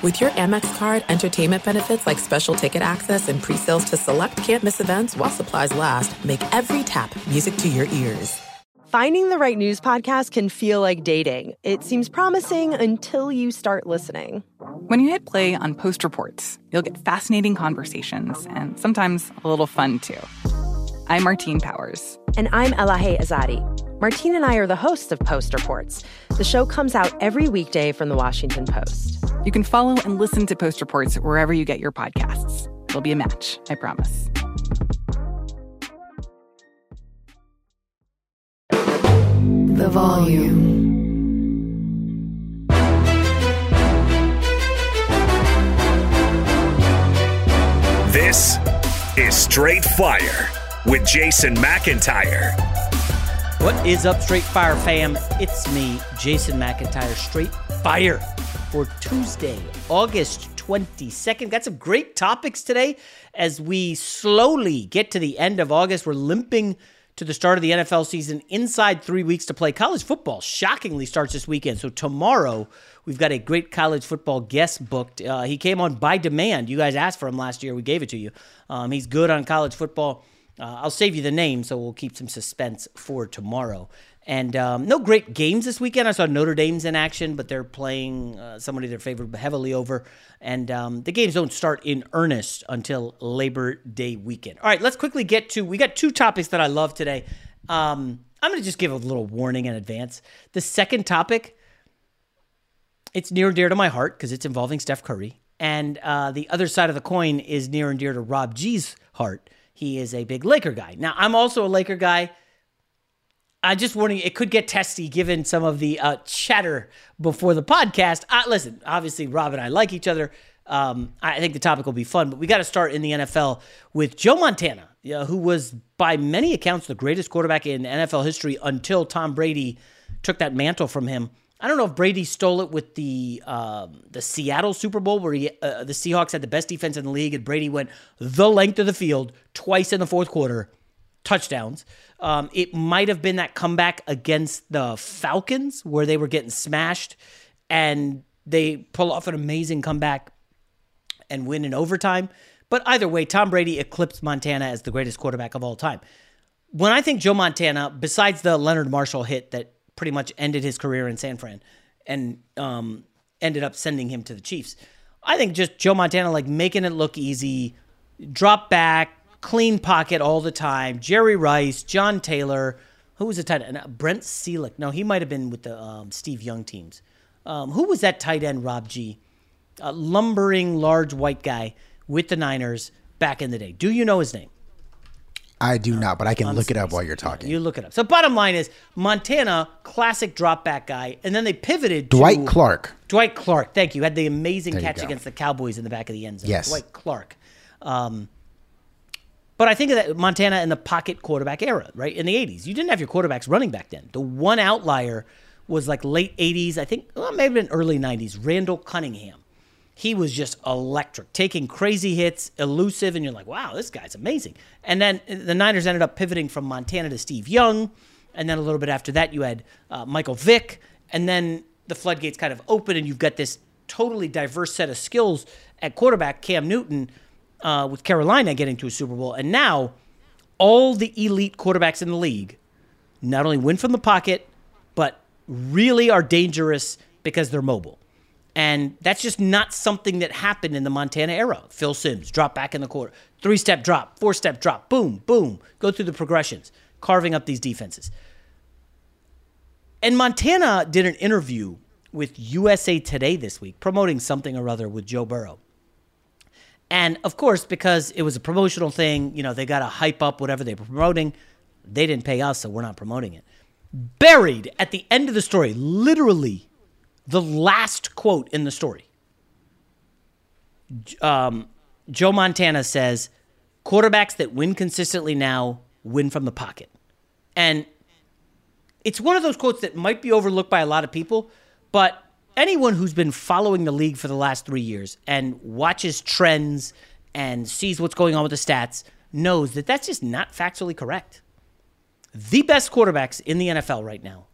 With your Amex card, entertainment benefits like special ticket access and pre-sales to select campus events while supplies last, make every tap music to your ears. Finding the right news podcast can feel like dating. It seems promising until you start listening. When you hit play on Post Reports, you'll get fascinating conversations and sometimes a little fun too. I'm Martine Powers. And I'm Elahe Izadi. Martine and I are the hosts of Post Reports. The show comes out every weekday from the Washington Post. You can follow and listen to Post Reports wherever you get your podcasts. It'll be a match, I promise. The volume. This is Straight Fire with Jason McIntyre. What is up, Straight Fire fam? It's me, Jason McIntyre, Straight Fire for Tuesday, August 22nd. Got some great topics today as we slowly get to the end of August. We're limping to the start of the NFL season inside three weeks to play college football. Shockingly starts this weekend. So tomorrow we've got a great college football guest booked. Uh, he came on by demand. You guys asked for him last year. We gave it to you. Um, he's good on college football. Uh, I'll save you the name, so we'll keep some suspense for tomorrow. And um, no great games this weekend. I saw Notre Dame's in action, but they're playing uh, somebody they're favored heavily over. And um, the games don't start in earnest until Labor Day weekend. All right, let's quickly get to. We got two topics that I love today. Um, I'm going to just give a little warning in advance. The second topic, it's near and dear to my heart because it's involving Steph Curry. And uh, the other side of the coin is near and dear to Rob G's heart. He is a big Laker guy. Now, I'm also a Laker guy. I just warning it could get testy given some of the uh, chatter before the podcast. Uh, listen, obviously Rob and I like each other. Um, I think the topic will be fun, but we got to start in the NFL with Joe Montana, uh, who was by many accounts the greatest quarterback in NFL history until Tom Brady took that mantle from him. I don't know if Brady stole it with the um, the Seattle Super Bowl where he, uh, the Seahawks had the best defense in the league and Brady went the length of the field twice in the fourth quarter, touchdowns. Um, it might have been that comeback against the Falcons where they were getting smashed and they pull off an amazing comeback and win in overtime. But either way, Tom Brady eclipsed Montana as the greatest quarterback of all time. When I think Joe Montana, besides the Leonard Marshall hit that pretty much ended his career in San Fran and um, ended up sending him to the Chiefs, I think just Joe Montana like making it look easy, drop back, clean pocket all the time. Jerry Rice, John Taylor, who was the tight end? Brent Celek. No, he might have been with the um, Steve Young teams. Um, who was that tight end, Rob G? A lumbering, large white guy with the Niners back in the day. Do you know his name? I do not, but I can look it up while you're talking. You look it up. So, bottom line is Montana, classic drop back guy, and then they pivoted Dwight Clark. Dwight Clark, thank you. Had the amazing There catch against the Cowboys in the back of the end zone. Yes. Dwight Clark. Um, but I think of that Montana in the pocket quarterback era, right? In the 80s. You didn't have your quarterbacks running back then. The one outlier was like late 80s, I think, well, maybe in early 90s, Randall Cunningham. He was just electric, taking crazy hits, elusive, and you're like, wow, this guy's amazing. And then the Niners ended up pivoting from Montana to Steve Young. And then a little bit after that, you had uh, Michael Vick. And then the floodgates kind of open, and you've got this totally diverse set of skills at quarterback, Cam Newton, uh, with Carolina getting to a Super Bowl. And now all the elite quarterbacks in the league not only win from the pocket, but really are dangerous because they're mobile. And that's just not something that happened in the Montana era. Phil Simms, drop back in the quarter, three step drop, four step drop, boom, boom, go through the progressions, carving up these defenses. And Montana did an interview with USA Today this week, promoting something or other with Joe Burrow. And of course, because it was a promotional thing, you know, they got to hype up whatever they were promoting. They didn't pay us, so we're not promoting it. Buried at the end of the story, literally the last quote in the story. Um, Joe Montana says, quarterbacks that win consistently now win from the pocket. And it's one of those quotes that might be overlooked by a lot of people, but anyone who's been following the league for the last three years and watches trends and sees what's going on with the stats knows that that's just not factually correct. The best quarterbacks in the NFL right now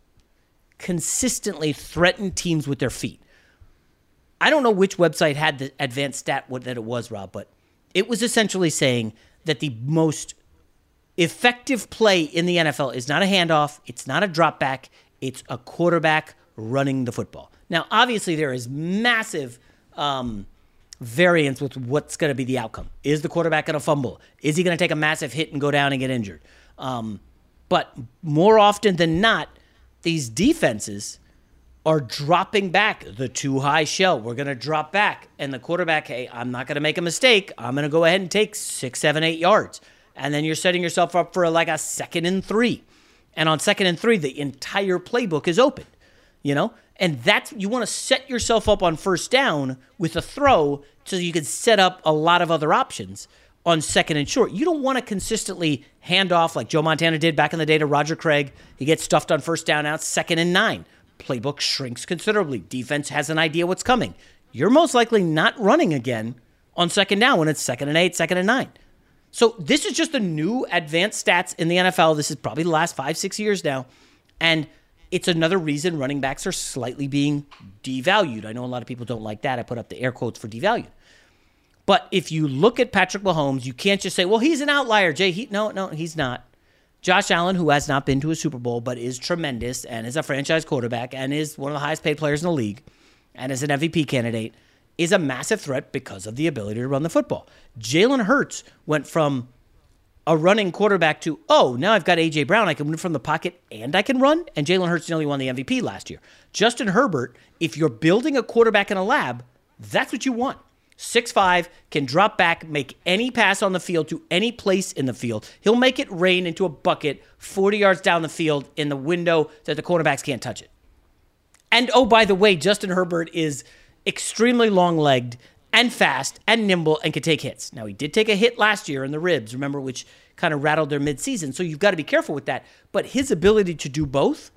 consistently threaten teams with their feet. I don't know which website had the advanced stat that it was, Rob, but it was essentially saying that the most effective play in the NFL is not a handoff, it's not a drop back, it's a quarterback running the football. Now, obviously, there is massive um, variance with what's going to be the outcome. Is the quarterback going to fumble? Is he going to take a massive hit and go down and get injured? Um, but more often than not, these defenses are dropping back the two high shell. We're going to drop back. And the quarterback, hey, I'm not going to make a mistake. I'm going to go ahead and take six, seven, eight yards. And then you're setting yourself up for like a second and three. And on second and three, the entire playbook is open you know? And that's you want to set yourself up on first down with a throw so you can set up a lot of other options on second and short. You don't want to consistently hand off like Joe Montana did back in the day to Roger Craig. He gets stuffed on first down out second and 9. Playbook shrinks considerably. Defense has an idea what's coming. You're most likely not running again on second down when it's second and 8, second and 9. So this is just the new advanced stats in the NFL. This is probably the last 5 6 years now. And it's another reason running backs are slightly being devalued. I know a lot of people don't like that. I put up the air quotes for devalued. But if you look at Patrick Mahomes, you can't just say, well, he's an outlier, Jay. He, no, no, he's not. Josh Allen, who has not been to a Super Bowl, but is tremendous and is a franchise quarterback and is one of the highest paid players in the league and is an MVP candidate, is a massive threat because of the ability to run the football. Jalen Hurts went from a running quarterback to, oh, now I've got A.J. Brown. I can win from the pocket and I can run. And Jalen Hurts nearly won the MVP last year. Justin Herbert, if you're building a quarterback in a lab, that's what you want. Six five can drop back, make any pass on the field to any place in the field. He'll make it rain into a bucket 40 yards down the field in the window that the quarterbacks can't touch it. And oh, by the way, Justin Herbert is extremely long legged and fast and nimble and could take hits. Now, he did take a hit last year in the ribs, remember, which kind of rattled their midseason. So you've got to be careful with that. But his ability to do both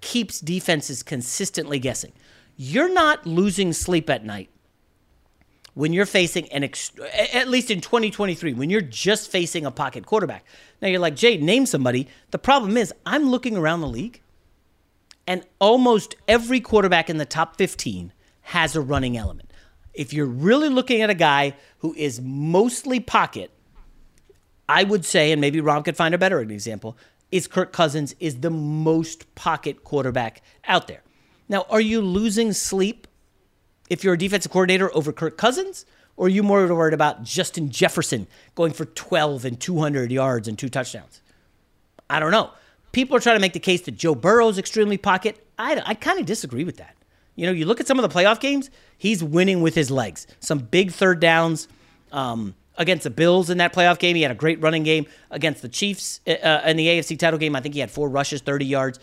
keeps defenses consistently guessing. You're not losing sleep at night when you're facing an, ex- at least in 2023, when you're just facing a pocket quarterback. Now you're like, Jay, name somebody. The problem is, I'm looking around the league, and almost every quarterback in the top 15 has a running element if you're really looking at a guy who is mostly pocket, I would say, and maybe Rob could find a better example, is Kirk Cousins is the most pocket quarterback out there. Now, are you losing sleep if you're a defensive coordinator over Kirk Cousins? Or are you more worried about Justin Jefferson going for 12 and 200 yards and two touchdowns? I don't know. People are trying to make the case that Joe Burrow is extremely pocket. I, I kind of disagree with that. You know, you look at some of the playoff games, he's winning with his legs. Some big third downs um, against the Bills in that playoff game. He had a great running game against the Chiefs uh, uh in the AFC title game. I think he had four rushes, 30 yards.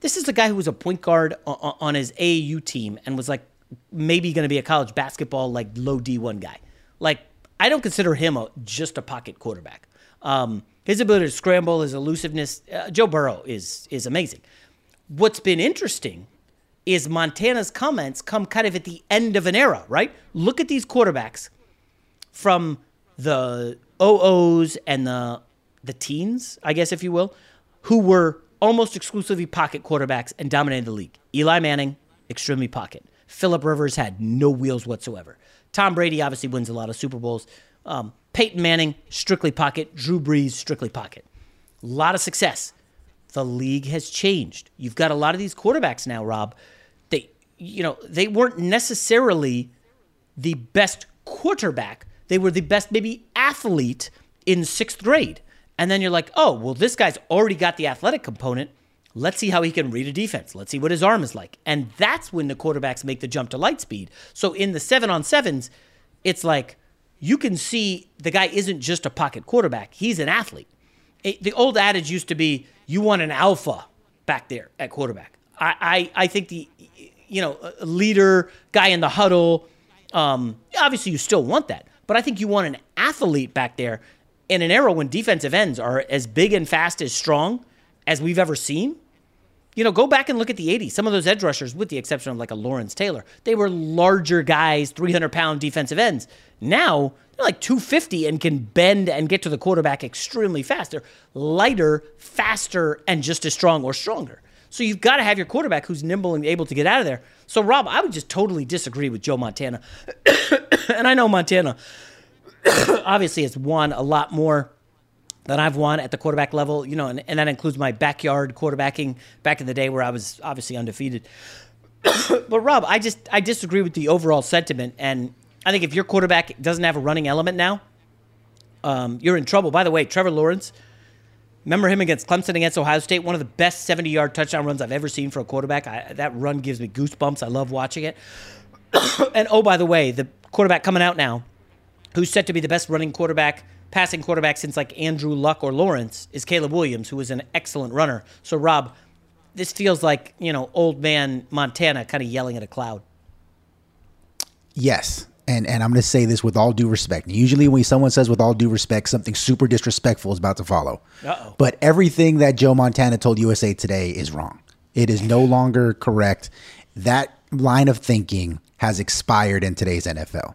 This is a guy who was a point guard on, his AAU team and was like maybe going to be a college basketball, like low D1 guy. Like, I don't consider him a, just a pocket quarterback. Um, his ability to scramble, his elusiveness, uh, Joe Burrow is is amazing. What's been interesting is Montana's comments come kind of at the end of an era, right? Look at these quarterbacks from the OOs and the the teens, I guess if you will, who were almost exclusively pocket quarterbacks and dominated the league. Eli Manning, extremely pocket. Philip Rivers had no wheels whatsoever. Tom Brady obviously wins a lot of Super Bowls. Um, Peyton Manning, strictly pocket. Drew Brees, strictly pocket. A lot of success. The league has changed. You've got a lot of these quarterbacks now, Rob. They, you know, they weren't necessarily the best quarterback. They were the best, maybe athlete in sixth grade. And then you're like, oh, well, this guy's already got the athletic component. Let's see how he can read a defense. Let's see what his arm is like. And that's when the quarterbacks make the jump to light speed. So in the seven on sevens, it's like you can see the guy isn't just a pocket quarterback, he's an athlete. It, the old adage used to be you want an alpha back there at quarterback. I, I, I think the you know leader guy in the huddle. Um, obviously, you still want that, but I think you want an athlete back there in an era when defensive ends are as big and fast as strong as we've ever seen. You know, go back and look at the 80s. Some of those edge rushers, with the exception of like a Lawrence Taylor, they were larger guys, 300 pound defensive ends. Now, they're like 250 and can bend and get to the quarterback extremely fast. They're lighter, faster, and just as strong or stronger. So you've got to have your quarterback who's nimble and able to get out of there. So, Rob, I would just totally disagree with Joe Montana. and I know Montana obviously has won a lot more than I've won at the quarterback level, you know, and, and that includes my backyard quarterbacking back in the day where I was obviously undefeated. but Rob, I just I disagree with the overall sentiment, and I think if your quarterback doesn't have a running element now, um, you're in trouble. By the way, Trevor Lawrence, remember him against Clemson against Ohio State? One of the best 70 yard touchdown runs I've ever seen for a quarterback. I, that run gives me goosebumps. I love watching it. and oh, by the way, the quarterback coming out now, who's set to be the best running quarterback passing quarterback since like Andrew Luck or Lawrence is Caleb Williams, who is an excellent runner. So, Rob, this feels like, you know, old man Montana kind of yelling at a cloud. Yes. And, and I'm going to say this with all due respect. Usually, when someone says with all due respect, something super disrespectful is about to follow. Uh-oh. But everything that Joe Montana told USA Today is wrong. It is no longer correct. That line of thinking has expired in today's NFL.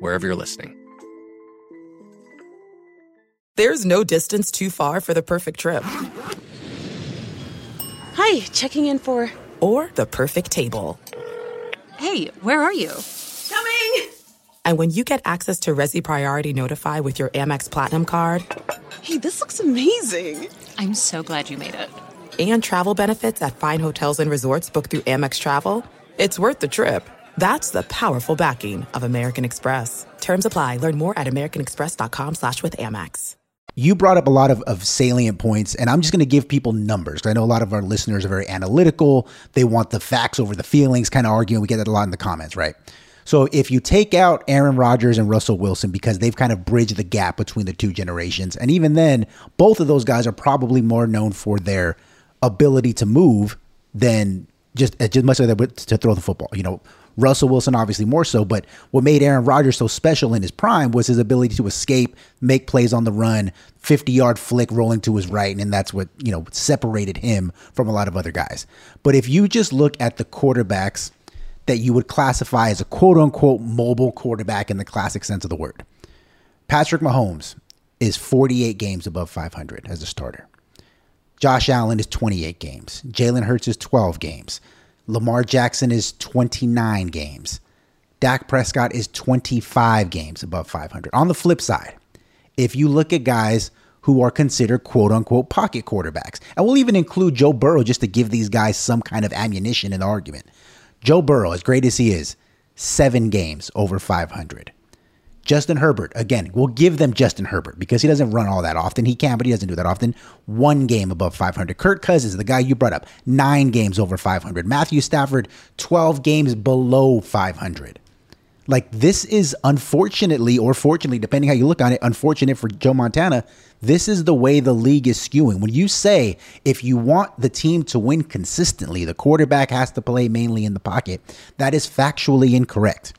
wherever you're listening. There's no distance too far for the perfect trip. Hi, checking in for. Or the perfect table. Hey, where are you? Coming! And when you get access to Resy Priority Notify with your Amex Platinum card. Hey, this looks amazing! I'm so glad you made it. And travel benefits at fine hotels and resorts booked through Amex Travel. It's worth the trip. That's the powerful backing of American Express. Terms apply. Learn more at americanexpress.com slash with Amex. You brought up a lot of, of salient points, and I'm just going to give people numbers. Because I know a lot of our listeners are very analytical. They want the facts over the feelings, kind of arguing. We get that a lot in the comments, right? So if you take out Aaron Rodgers and Russell Wilson because they've kind of bridged the gap between the two generations, and even then, both of those guys are probably more known for their ability to move than just uh, just much like that to throw the football. You know, Russell Wilson obviously more so, but what made Aaron Rodgers so special in his prime was his ability to escape, make plays on the run, 50 yard flick rolling to his right, and that's what you know separated him from a lot of other guys. But if you just look at the quarterbacks that you would classify as a quote unquote mobile quarterback in the classic sense of the word, Patrick Mahomes is 48 games above 500 as a starter. Josh Allen is 28 games. Jalen Hurts is 12 games. Lamar Jackson is 29 games. Dak Prescott is 25 games above 500. On the flip side, if you look at guys who are considered quote unquote pocket quarterbacks, and we'll even include Joe Burrow just to give these guys some kind of ammunition in the argument. Joe Burrow, as great as he is, seven games over 500. Justin Herbert, again, we'll give them Justin Herbert because he doesn't run all that often. He can, but he doesn't do that often. One game above 500. Kirk Cousins, the guy you brought up, nine games over 500. Matthew Stafford, 12 games below 500. Like, this is unfortunately, or fortunately, depending how you look on it, unfortunate for Joe Montana. This is the way the league is skewing. When you say if you want the team to win consistently, the quarterback has to play mainly in the pocket, that is factually incorrect.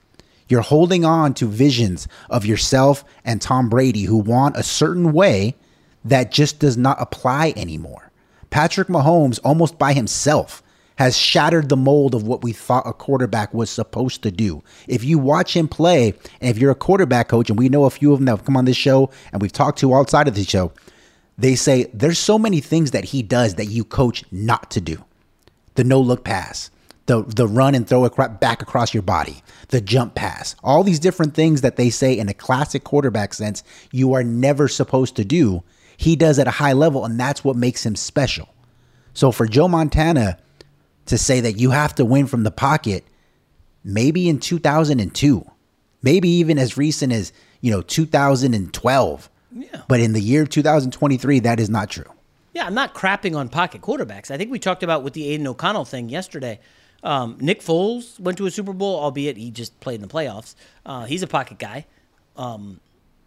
You're holding on to visions of yourself and Tom Brady who want a certain way that just does not apply anymore. Patrick Mahomes, almost by himself, has shattered the mold of what we thought a quarterback was supposed to do. If you watch him play, and if you're a quarterback coach, and we know a few of them that have come on this show and we've talked to outside of the show, they say there's so many things that he does that you coach not to do. The no look pass, the the run and throw it back across your body, the jump pass, all these different things that they say in a classic quarterback sense you are never supposed to do. He does at a high level, and that's what makes him special. So for Joe Montana to say that you have to win from the pocket, maybe in 2002, maybe even as recent as you know 2012, yeah. but in the year 2023, that is not true. Yeah, I'm not crapping on pocket quarterbacks. I think we talked about with the Aidan O'Connell thing yesterday. Um, Nick Foles went to a Super Bowl, albeit he just played in the playoffs. Uh, he's a pocket guy. Um,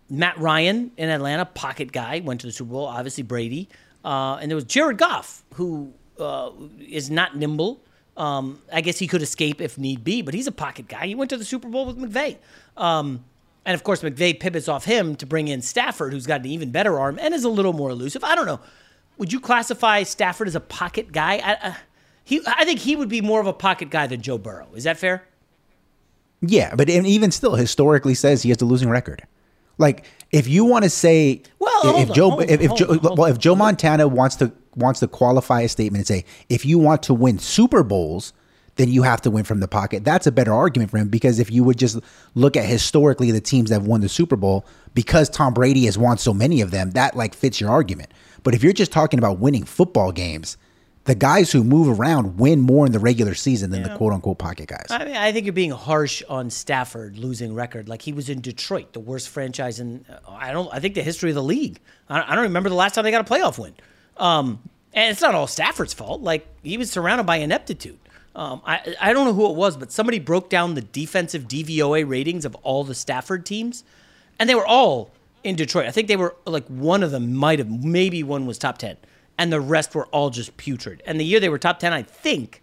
Matt Ryan in Atlanta, pocket guy, went to the Super Bowl. Obviously Brady, uh, and there was Jared Goff, who uh, is not nimble. Um, I guess he could escape if need be, but he's a pocket guy. He went to the Super Bowl with McVay. Um, and of course, McVay pivots off him to bring in Stafford, who's got an even better arm and is a little more elusive. I don't know. Would you classify Stafford as a pocket guy? I, I, he, I think he would be more of a pocket guy than Joe Burrow. Is that fair? Yeah, but even still, historically says he has a losing record. Like, if you want to say, well, if on, Joe, hold, if, if Joe, hold, well, if Joe Montana wants to wants to qualify a statement and say, if you want to win Super Bowls, then you have to win from the pocket. That's a better argument for him because if you would just look at historically the teams that have won the Super Bowl, because Tom Brady has won so many of them, that like fits your argument. But if you're just talking about winning football games, the guys who move around win more in the regular season than yeah. the quote unquote pocket guys. I mean, I think you're being harsh on Stafford losing record. Like he was in Detroit, the worst franchise in I don't I think the history of the league. I don't remember the last time they got a playoff win. Um, and it's not all Stafford's fault. Like he was surrounded by ineptitude. Um, I I don't know who it was, but somebody broke down the defensive DVOA ratings of all the Stafford teams, and they were all in Detroit. I think they were like one of them might have maybe one was top ten and the rest were all just putrid. And the year they were top 10, I think,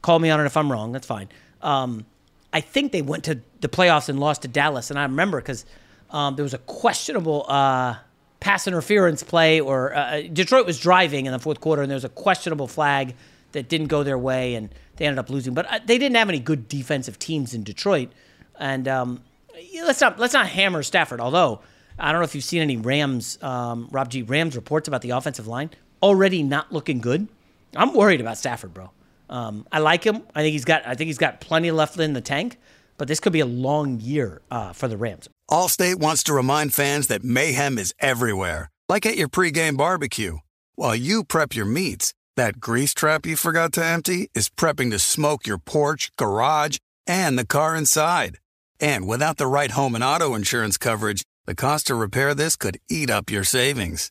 call me on it if I'm wrong, that's fine. Um, I think they went to the playoffs and lost to Dallas. And I remember because um, there was a questionable uh, pass interference play, or uh, uh, Detroit was driving in the fourth quarter, and there was a questionable flag that didn't go their way, and they ended up losing. But uh, they didn't have any good defensive teams in Detroit. And um, let's not let's not hammer Stafford. Although I don't know if you've seen any Rams, um, Rob G. Rams reports about the offensive line already not looking good. I'm worried about Stafford, bro. Um, I like him. I think he's got. I think he's got plenty left in the tank. But this could be a long year uh, for the Rams. Allstate wants to remind fans that mayhem is everywhere, like at your pregame barbecue. While you prep your meats, that grease trap you forgot to empty is prepping to smoke your porch, garage, and the car inside. And without the right home and auto insurance coverage, the cost to repair this could eat up your savings.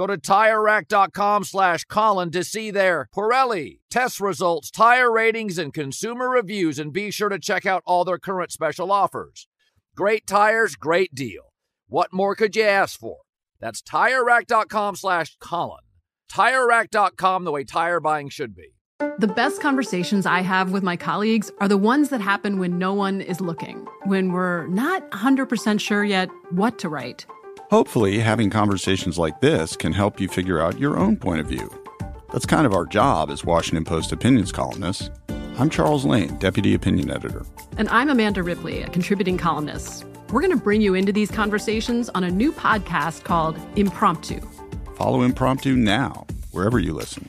Go to TireRack.com slash Colin to see their Pirelli test results, tire ratings, and consumer reviews, and be sure to check out all their current special offers. Great tires, great deal. What more could you ask for? That's TireRack.com slash Colin. TireRack.com, the way tire buying should be. The best conversations I have with my colleagues are the ones that happen when no one is looking, when we're not 100% sure yet what to write. Hopefully, having conversations like this can help you figure out your own point of view. That's kind of our job as Washington Post opinions columnists. I'm Charles Lane, Deputy Opinion Editor. And I'm Amanda Ripley, a contributing columnist. We're going to bring you into these conversations on a new podcast called Impromptu. Follow Impromptu now, wherever you listen.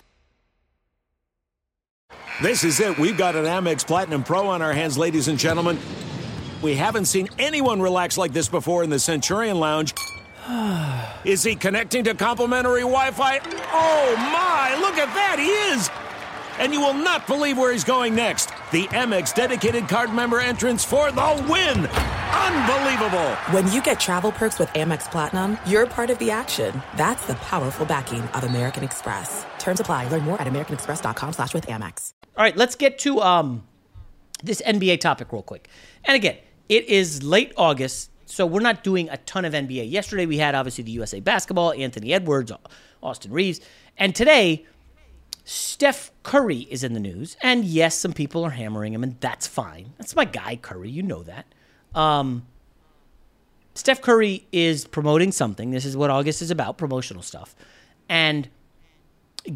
This is it. We've got an Amex Platinum Pro on our hands, ladies and gentlemen. We haven't seen anyone relax like this before in the Centurion Lounge. Is he connecting to complimentary Wi Fi? Oh my, look at that, he is! And you will not believe where he's going next. The Amex dedicated card member entrance for the win! Unbelievable! When you get travel perks with Amex Platinum, you're part of the action. That's the powerful backing of American Express. Terms apply. Learn more at americanexpress.com slash with Amex. All right, let's get to um, this NBA topic real quick. And again, it is late August, so we're not doing a ton of NBA. Yesterday we had obviously the USA basketball, Anthony Edwards, Austin Reaves, and today Steph Curry is in the news. And yes, some people are hammering him, and that's fine. That's my guy, Curry. You know that. Um, Steph Curry is promoting something. This is what August is about promotional stuff. And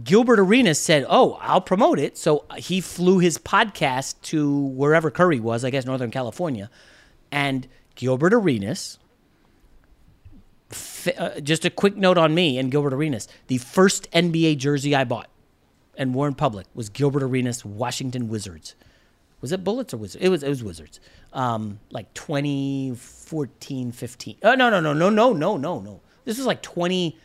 Gilbert Arenas said, Oh, I'll promote it. So he flew his podcast to wherever Curry was, I guess Northern California. And Gilbert Arenas, uh, just a quick note on me and Gilbert Arenas the first NBA jersey I bought and wore in public was Gilbert Arenas Washington Wizards. Was it Bullets or Wizards? It was, it was Wizards. Um, like 2014, 15. Oh, no, no, no, no, no, no, no, no. This was like 20,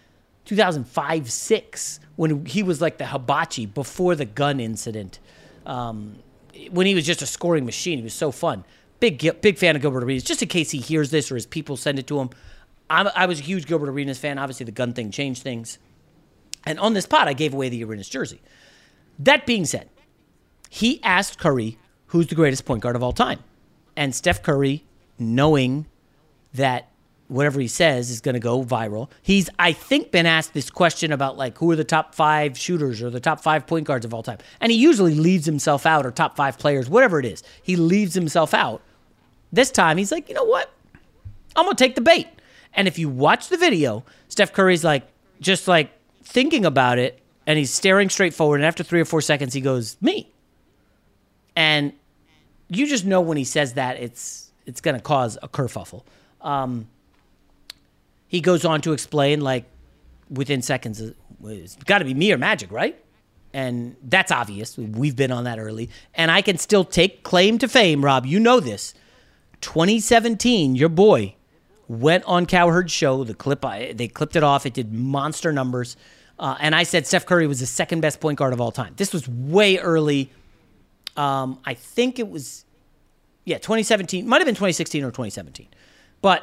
2005, 6 when he was like the hibachi before the gun incident. Um, when he was just a scoring machine, he was so fun. Big, big fan of Gilbert Arenas. Just in case he hears this or his people send it to him, I'm, i was a huge Gilbert Arenas fan. Obviously, the gun thing changed things. And on this pod, I gave away the Arenas jersey. That being said, he asked Curry who's the greatest point guard of all time, and Steph Curry, knowing that whatever he says is going to go viral. He's, I think, been asked this question about like who are the top five shooters or the top five point guards of all time. And he usually leaves himself out or top five players, whatever it is. He leaves himself out. This time he's like, you know what? I'm to take the bait. And if you watch the video, Steph Curry's like, just like thinking about it and he's staring straight forward. And after three or four seconds, he goes, me. And you just know when he says that, it's, it's to cause a kerfuffle. Um, he goes on to explain, like, within seconds, it's got to be me or Magic, right? And that's obvious. We've been on that early. And I can still take claim to fame, Rob. You know this. 2017, your boy went on Cowherd's show. The clip, they clipped it off. It did monster numbers. Uh, and I said Steph Curry was the second best point guard of all time. This was way early. Um, I think it was, yeah, 2017. Might have been 2016 or 2017. But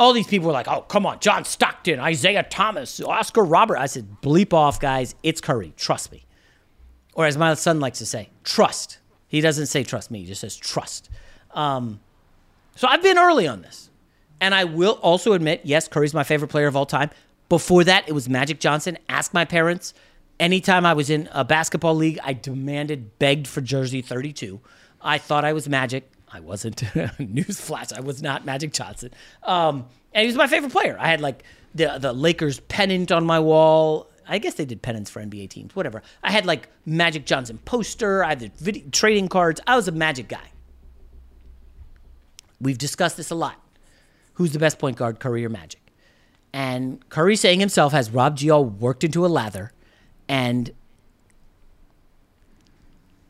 all these people were like, oh, come on, John Stockton, Isiah Thomas, Oscar Robert. I said, bleep off, guys. It's Curry. Trust me. Or as my son likes to say, trust. He doesn't say trust me, he just says trust. Um, so I've been early on this. And I will also admit, yes, Curry's my favorite player of all time. Before that, it was Magic Johnson. Ask my parents. Anytime I was in a basketball league, I demanded, begged for jersey 32. I thought I was Magic. I wasn't. Newsflash, I was not Magic Johnson. Um, and he was my favorite player. I had like the the Lakers pennant on my wall. I guess they did pennants for NBA teams, whatever. I had like Magic Johnson poster. I had the video, trading cards. I was a Magic guy. We've discussed this a lot. who's the best point guard, Curry or Magic. And Curry saying himself has Rob G worked into a lather. And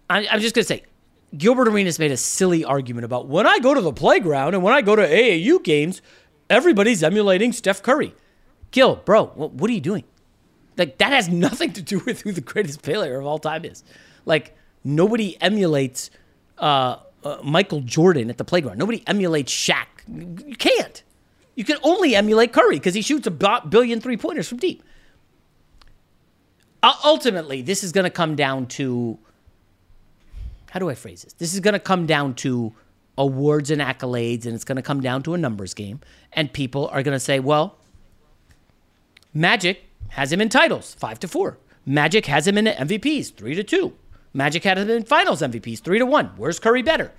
I, I'm just going to say, Gilbert Arenas made a silly argument about when I go to the playground and when I go to AAU games, everybody's emulating Steph Curry. Gil, bro, what are you doing? Like, that has nothing to do with who the greatest player of all time is. Like, nobody emulates uh, uh, Michael Jordan at the playground. Nobody emulates Shaq. You can't. You can only emulate Curry because he shoots a billion three pointers from deep. Uh, ultimately, this is going to come down to how do I phrase this? This is going to come down to awards and accolades, and it's going to come down to a numbers game. And people are going to say, well, Magic has him in titles, five to four. Magic has him in MVPs, three to two. Magic had him in finals MVPs, three to one. Where's Curry better?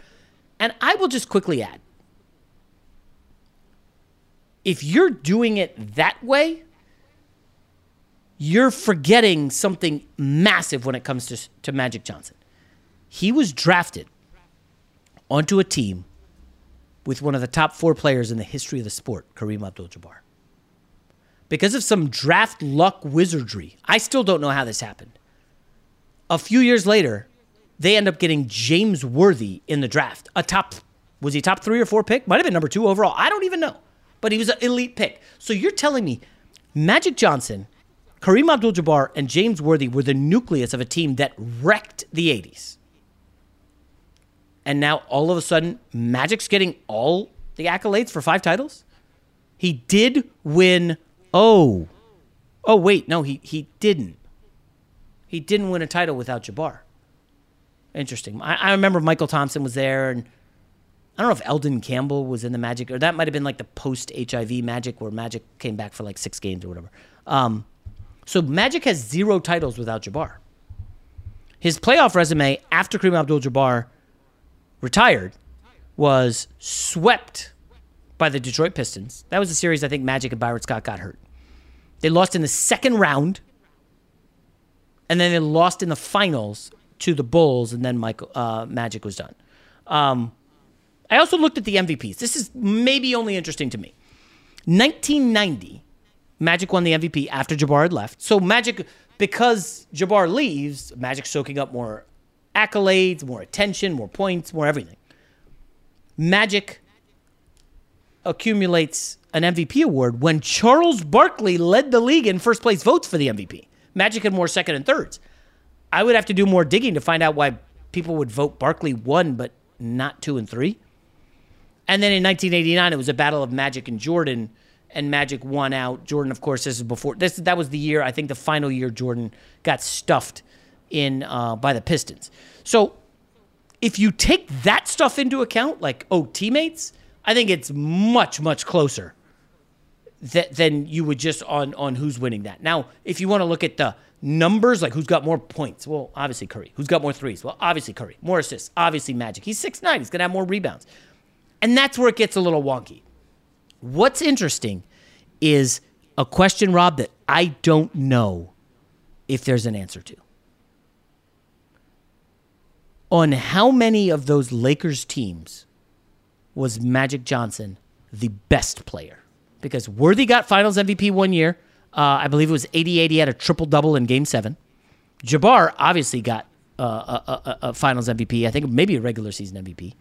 And I will just quickly add if you're doing it that way, you're forgetting something massive when it comes to, to Magic Johnson. He was drafted onto a team with one of the top four players in the history of the sport, Kareem Abdul Jabbar. Because of some draft luck wizardry, I still don't know how this happened. A few years later, they end up getting James Worthy in the draft. A top, was he top three or four pick? Might have been number two overall. I don't even know. But he was an elite pick. So you're telling me Magic Johnson, Kareem Abdul Jabbar, and James Worthy were the nucleus of a team that wrecked the 80s and now all of a sudden Magic's getting all the accolades for five titles. He did win. Oh, oh wait, no, he he didn't. He didn't win a title without Jabbar. Interesting. I, I remember Mychal Thompson was there, and I don't know if Elden Campbell was in the Magic, or that might have been like the post HIV Magic, where Magic came back for like six games or whatever. Um, so Magic has zero titles without Jabbar. His playoff resume after Kareem Abdul-Jabbar retired, was swept by the Detroit Pistons. That was a series I think Magic and Byron Scott got hurt. They lost in the second round, and then they lost in the finals to the Bulls, and then Michael uh, Magic was done. Um, I also looked at the MVPs. This is maybe only interesting to me. 1990, Magic won the MVP after Jabbar had left. So Magic, because Jabbar leaves, Magic soaking up more accolades, more attention, more points, more everything. Magic accumulates an MVP award when Charles Barkley led the league in first place votes for the MVP. Magic had more second and thirds. I would have to do more digging to find out why people would vote Barkley one but not two and three. And then in 1989, it was a battle of Magic and Jordan, and Magic won out. Jordan, of course, this is before this. That was the year I think the final year Jordan got stuffed in uh, by the Pistons. So if you take that stuff into account, like oh teammates, I think it's much much closer th- than you would just on on who's winning that. Now, if you want to look at the numbers, like who's got more points, well, obviously Curry. Who's got more threes? Well, obviously Curry. More assists, obviously Magic. He's six nine. He's gonna have more rebounds, and that's where it gets a little wonky. What's interesting is a question, Rob, that I don't know if there's an answer to on how many of those Lakers teams was Magic Johnson the best player? Because Worthy got finals MVP one year. Uh, I believe it was 88. He had a triple double in game seven. Jabbar obviously got uh, a, a, a, finals MVP. I think maybe a regular season MVP.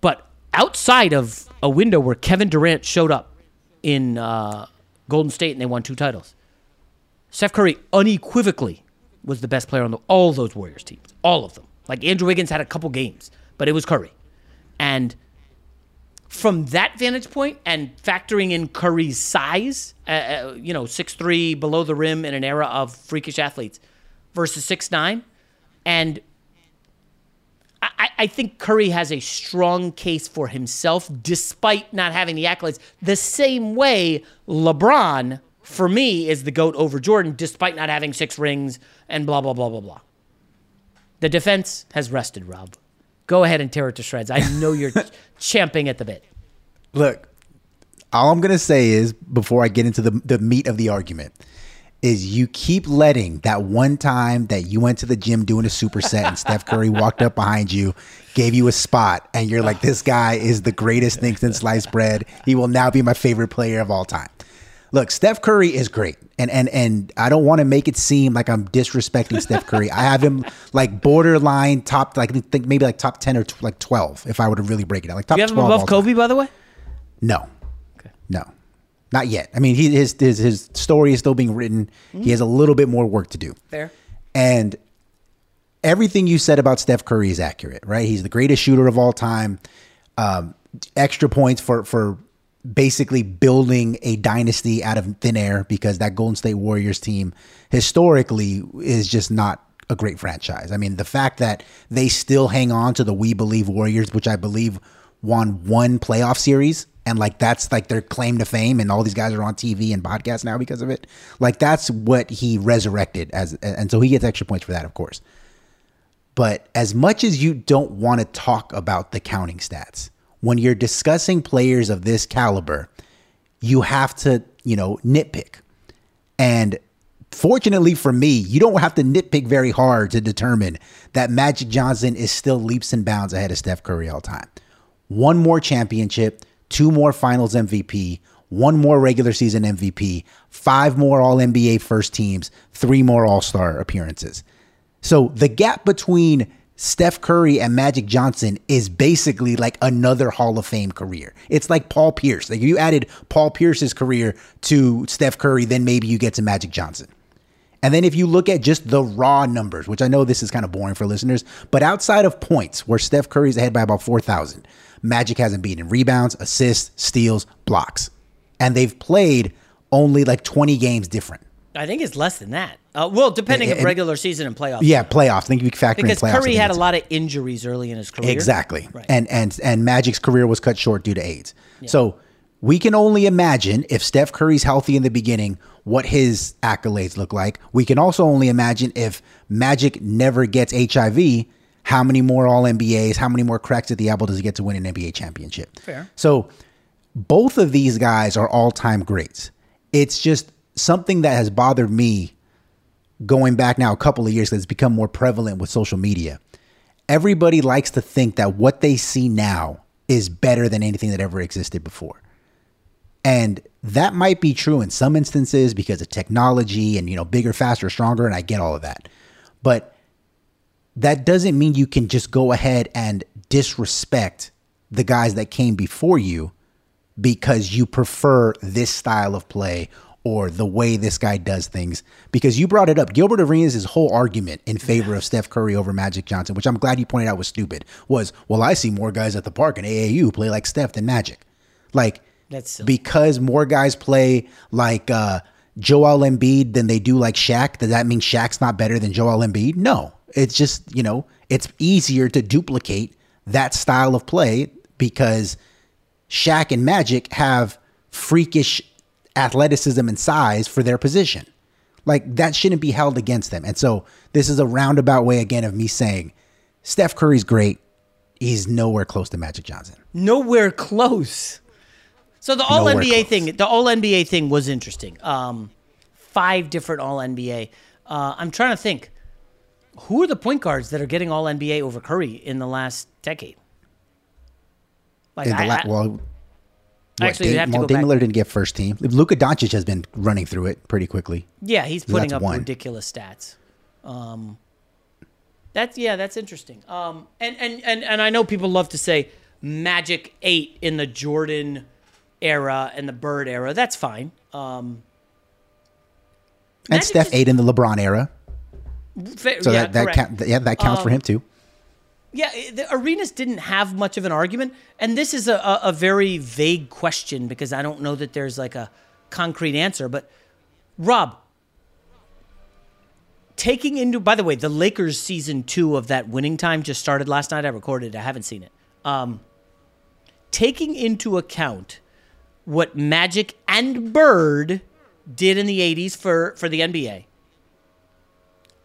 But outside of a window where Kevin Durant showed up in uh, Golden State and they won two titles, Steph Curry unequivocally was the best player on the, all those Warriors teams, all of them. Like Andrew Wiggins had a couple games, but it was Curry. And from that vantage point and factoring in Curry's size, uh, uh, you know, six three below the rim in an era of freakish athletes versus six nine, and I, I, think Curry has a strong case for himself despite not having the accolades. The same way LeBron, for me, is the GOAT over Jordan despite not having six rings and blah, blah, blah, blah, blah. The defense has rested, Rob. Go ahead and tear it to shreds. I know you're champing at the bit. Look, all I'm going to say is before I get into the, the meat of the argument is you keep letting that one time that you went to the gym doing a superset and Steph Curry walked up behind you, gave you a spot, and you're like, this guy is the greatest thing since sliced bread. He will now be my favorite player of all time. Look, Steph Curry is great. And and and I don't want to make it seem like I'm disrespecting Steph Curry. I have him like borderline top, like I think maybe like top ten or t- like twelve if I were to really break it out. Like top Do you have him 12 above all time. Kobe, by the way? No. No. Not yet. I mean, he, his, his his story is still being written. He has a little bit more work to do. Fair. And everything you said about Steph Curry is accurate, right? He's the greatest shooter of all time. Um, extra points for for basically building a dynasty out of thin air because that Golden State Warriors team historically is just not a great franchise. I mean, the fact that they still hang on to the We Believe Warriors, which I believe won one playoff series, and like that's like their claim to fame, and all these guys are on TV and podcasts now because of it. Like that's what he resurrected as, and so he gets extra points for that, of course. But as much as you don't want to talk about the counting stats, when you're discussing players of this caliber, you have to, you know, nitpick. And fortunately for me, you don't have to nitpick very hard to determine that Magic Johnson is still leaps and bounds ahead of Steph Curry all time. One more championship, two more finals MVP, one more regular season MVP, five more All NBA first teams, three more All Star appearances. So the gap between Steph Curry and Magic Johnson is basically like another Hall of Fame career. It's like Paul Pierce. Like if you added Paul Pierce's career to Steph Curry, then maybe you get to Magic Johnson. And then if you look at just the raw numbers, which I know this is kind of boring for listeners, but outside of points, where Steph Curry's ahead by about 4,000, Magic hasn't beaten rebounds, assists, steals, blocks. And they've played only like 20 games different. I think it's less than that. Uh, well, depending Yeah, on and- regular season and playoffs. Yeah, playoffs. I think we factor because in playoffs. Curry had a lot of injuries early in his career. Exactly. And and and Magic's career was cut short due to AIDS. So we can only imagine if Steph Curry's healthy in the beginning, what his accolades look like. We can also only imagine if Magic never gets HIV, how many more All NBAs, how many more cracks at the apple does he get to win an NBA championship? Fair. So both of these guys are all time greats. It's just something that has bothered me going back now a couple of years it's become more prevalent with social media. Everybody likes to think that what they see now is better than anything that ever existed before. And that might be true in some instances because of technology and, you know, bigger, faster, stronger. And I get all of that. But that doesn't mean you can just go ahead and disrespect the guys that came before you because you prefer this style of play or the way this guy does things. Because you brought it up. Gilbert Arenas' whole argument in favor of Steph Curry over Magic Johnson, which I'm glad you pointed out was stupid, was, well, I see more guys at the park in AAU play like Steph than Magic. Like, That's silly. because more guys play like uh, Joel Embiid than they do like Shaq, does that mean Shaq's not better than Joel Embiid? No. It's just, you know, it's easier to duplicate that style of play because Shaq and Magic have freakish athleticism and size for their position. Like that shouldn't be held against them. And so this is a roundabout way again of me saying Steph Curry's great. He's nowhere close to Magic Johnson. Nowhere close. So the All Nowhere NBA close. thing, the All NBA thing was interesting. Um, five different All NBA. Uh, I'm trying to think. Who are the point guards that are getting All NBA over Curry in the last decade? Like In the I- la- well, what, Actually, we'd Dame, have to well, go Dame. Lillard didn't get first team. Luka Doncic has been running through it pretty quickly. Yeah, he's So putting up one. ridiculous stats. Um, that's yeah, that's interesting. Um, and, and and and I know people love to say Magic ate in the Jordan era and the Bird era. That's fine. Um, And Steph ate in the LeBron era. fa- So yeah, that that count, yeah that counts for Um, him too. Yeah, the arenas didn't have much of an argument, and this is a, a, a very vague question because I don't know that there's like a concrete answer. But Rob, taking into by the way, the Lakers season two of that winning time just started last night. I recorded. it. I haven't seen it. Um, taking into account what Magic and Bird did in the '80s for for the NBA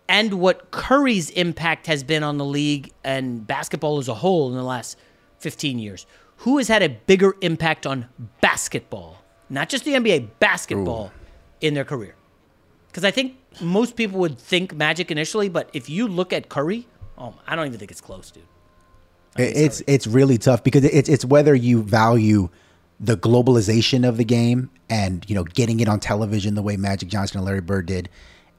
and what Curry's impact has been on the league and basketball as a whole in the last 15 years. Who has had a bigger impact on basketball, not just the NBA, basketball in their career? because I think most people would think Magic initially, but if you look at Curry, oh, I don't even think it's close, dude. It- It's it's really tough because it's it's whether you value the globalization of the game and you know getting it on television the way Magic Johnson and Larry Bird did,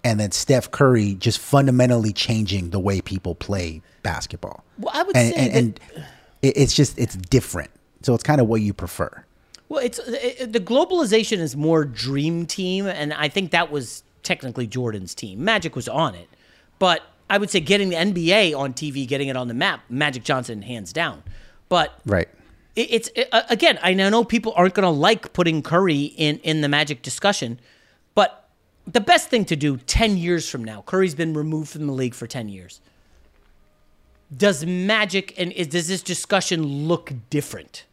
and then Steph Curry just fundamentally changing the way people play basketball. Well, I would and, say and, that- and it- it's just it's different. So it's kind of what you prefer. Well, it's it, the globalization is more dream team, and I think that was technically Jordan's team. Magic was on it, but I would say getting the NBA on TV, getting it on the map, Magic Johnson hands down. But Right. it, it's it, uh, again, I know people aren't going to like putting Curry in in the Magic discussion, the best thing to do ten years from now, Curry's been removed from the league for ten years. Does Magic and is, does this discussion look different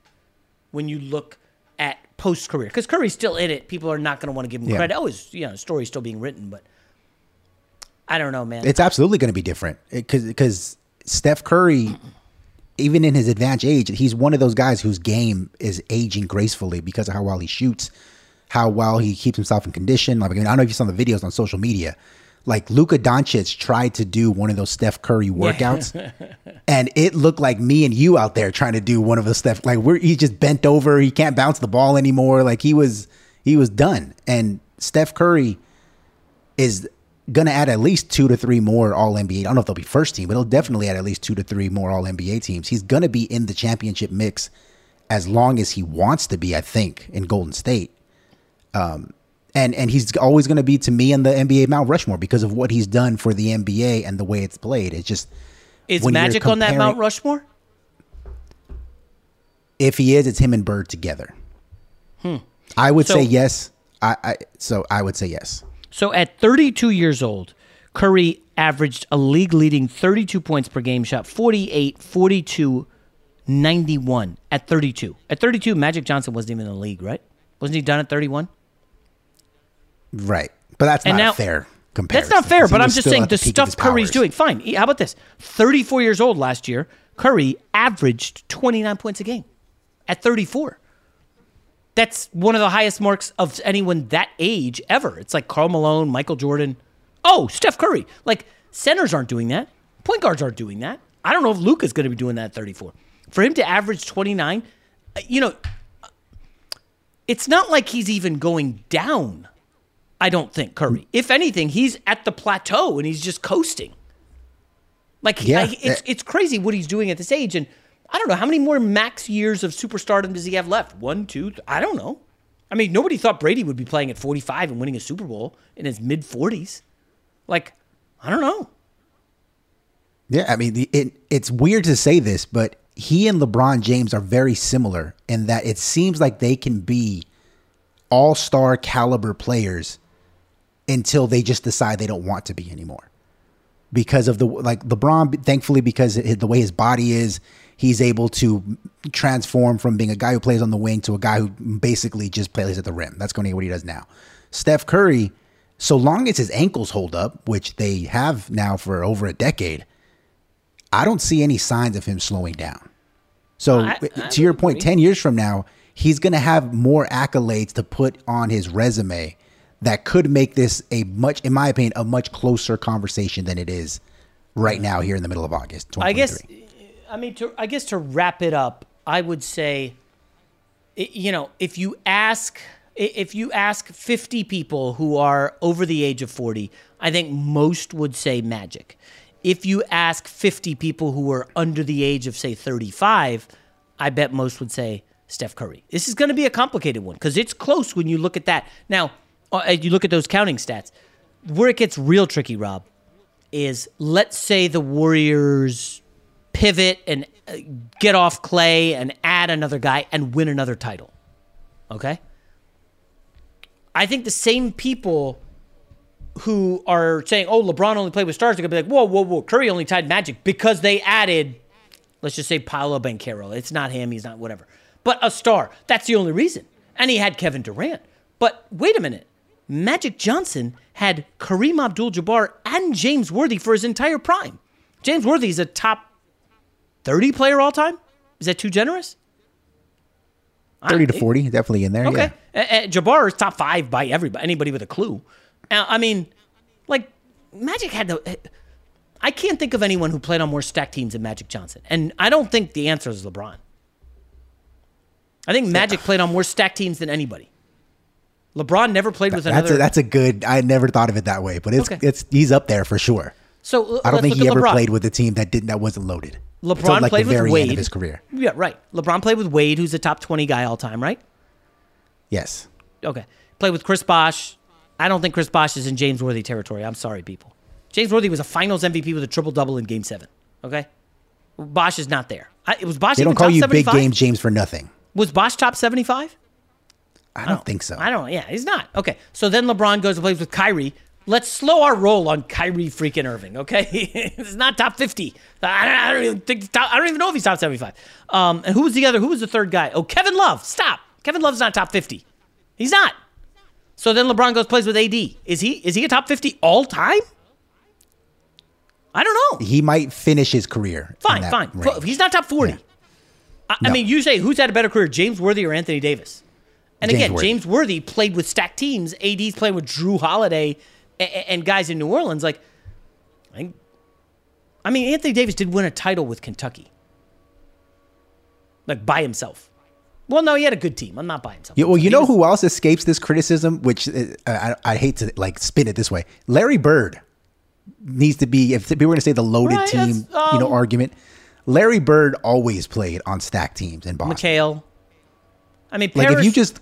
when you look at post career? Because Curry's still in it. People are not going to want to give him Yeah. credit. Oh, his you know story's still being written, but I don't know, man. It's absolutely going to be different because Steph Curry, even in his advanced age, he's one of those guys whose game is aging gracefully because of how well he shoots, how well he keeps himself in condition. Like I, mean, I don't know if you saw the videos on social media. Like Luka Doncic tried to do one of those Steph Curry workouts, and it looked like me and you out there trying to do one of the Steph. Like we're he just bent over, he can't bounce the ball anymore. Like he was he was done. And Steph Curry is going to add at least two to three more All NBA. I don't know if they'll be first team, but he'll definitely add at least two to three more All NBA teams. He's going to be in the championship mix as long as he wants to be. I think in Golden State, um, and and he's always going to be to me in the NBA Mount Rushmore because of what he's done for the NBA and the way it's played. It's just is Magic on that Mount Rushmore? If he is, it's him and Bird together. Hmm. I would So- say yes. I, I so I would say yes. So at 32 years old, Curry averaged a league leading 32 points per game, shot 48, 42, 91 at 32. At 32, Magic Johnson wasn't even in the league, right? Wasn't he done at 31? Right, but that's And not now- fair comparison. That's not fair, but I'm just saying the stuff Curry's powers. doing. Fine. How about this? 34 years old last year, Curry averaged 29 points a game at 34. That's one of the highest marks of anyone that age ever. It's like Karl Malone, Michael Jordan. Oh, Steph Curry. Like centers aren't doing that. Point guards aren't doing that. I don't know if Luka's going to be doing that at 34. For him to average 29, uh, you know, it's not like he's even going down. I don't think Curry. If anything, he's at the plateau and he's just coasting. Like Yeah, I, it's uh, it's crazy what he's doing at this age, and I don't know how many more max years of superstardom does he have left? One, two, th- I don't know. I mean, nobody thought Brady would be playing at 45 and winning a Super Bowl in his mid 40s. Like, I don't know. Yeah, I mean, it, it's weird to say this, but he and LeBron James are very similar in that it seems like they can be all star caliber players until they just decide they don't want to be anymore. Because of the, like, LeBron, thankfully, because it- the way his body is, he's able to transform from being a guy who plays on the wing to a guy who basically just plays at the rim. That's going to be what he does now. Steph Curry, so long as his ankles hold up, which they have now for over a decade, I don't see any signs of him slowing down. So, I- I to your point, agree. 10 years from now, he's going to have more accolades to put on his resume that could make this a much, in my opinion, a much closer conversation than it is right now here in the middle of August. I guess, I mean, to, I guess to wrap it up, I would say, you know, if you ask, if you ask 50 people who are over the age of 40, I think most would say Magic. If you ask 50 people who are under the age of, say, 35, I bet most would say Steph Curry. This is going to be a complicated one because it's close when you look at that. Now, you look at those counting stats. Where it gets real tricky, Rob, is let's say the Warriors pivot and uh, get off Clay and add another guy and win another title. Okay? I think the same people who are saying, oh, LeBron only played with stars, are going to be like, whoa, whoa, whoa, Curry only tied Magic because they added, let's just say Paolo Banchero. It's not him, he's not whatever. But a star. That's the only reason. And he had Kevin Durant. But wait a minute. Magic Johnson had Kareem Abdul Jabbar and James Worthy for his entire prime. James Worthy is a top 30 player all time? Is that too generous? 30 to 40, definitely in there. Okay. Yeah. Uh, Jabbar is top five by everybody, anybody with a clue. Uh, I mean, like Magic had the. I can't think of anyone who played on more stacked teams than Magic Johnson, and I don't think the answer is LeBron. I think Magic played on more stacked teams than anybody. LeBron never played with That's another. a, that's a good. I never thought of it that way, but it's Okay. it's he's up there for sure. so I uh, don't let's think he ever LeBron. played with a team that didn't that wasn't loaded. LeBron like played with Wade end of his career. Yeah, right. LeBron played with Wade, who's a top twenty guy all time, right? Yes. Okay. Played with Chris Bosh. I don't think Chris Bosh is in James Worthy territory. I'm sorry, people. James Worthy was a Finals MVP with a triple double in Game Seven. Okay. Bosh is not there. I, it was Bosh. They don't call you big game James for nothing. Was Bosh top seventy five? I don't think so. I don't. Yeah, he's not. Okay. So then LeBron goes and plays with Kyrie. Let's slow our roll on Kyrie freaking Irving. Okay, it's not top fifty. I don't, I don't even think. Top, I don't even know if he's top seventy-five. Um, and who was the other? Who was the third guy? Oh, Kevin Love. Stop. Kevin Love's not top fifty. He's not. So then LeBron goes plays with AD. Is he? Is he a top fifty all time? I don't know. He might finish his career. Fine, fine. range. He's not top forty. I, I No. mean, you say who's had a better career, James Worthy or Anthony Davis? And James again, Worthy. James Worthy played with stacked teams. AD's playing with Jrue Holiday and, and guys in New Orleans. Like, I, I mean, Anthony Davis did win a title with Kentucky, like by himself. Well, no, he had a good team. I'm not by himself. Yeah, well, you He know was- who else escapes this criticism? Which uh, I, I hate to like spin it this way. Larry Bird needs to be. If we were going to say the loaded Right, team, that's, you know, um, argument. Larry Bird always played on stacked teams in Boston. McHale. I mean, Like if you just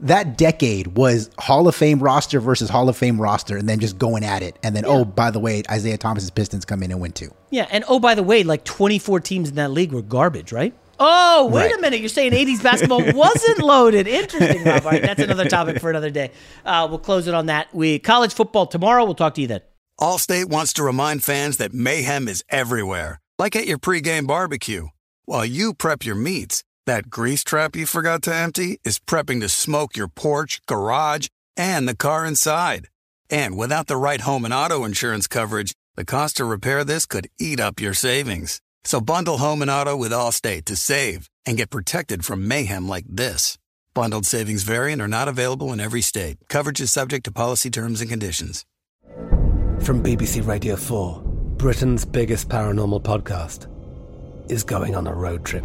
that decade was Hall of Fame roster versus Hall of Fame roster, and then just going at it, and then oh by the way, Isiah Thomas's Pistons come in and win two. yeah, and oh by the way, like 24 teams in that league were garbage, right? Oh, wait Right. a minute! You're saying 80s basketball wasn't loaded? Interesting. Rob. All right, that's another topic for another day. Uh, we'll close it on that. We college football tomorrow. We'll talk to you then. Allstate wants to remind fans that mayhem is everywhere, like at your pregame barbecue. While you prep your meats, that grease trap you forgot to empty is prepping to smoke your porch, garage, and the car inside. And without the right home and auto insurance coverage, the cost to repair this could eat up your savings. So bundle home and auto with Allstate to save and get protected from mayhem like this. Bundled savings variant are not available in every state. Coverage is subject to policy terms and conditions. From BBC Radio 4, Britain's biggest paranormal podcast is going on a road trip.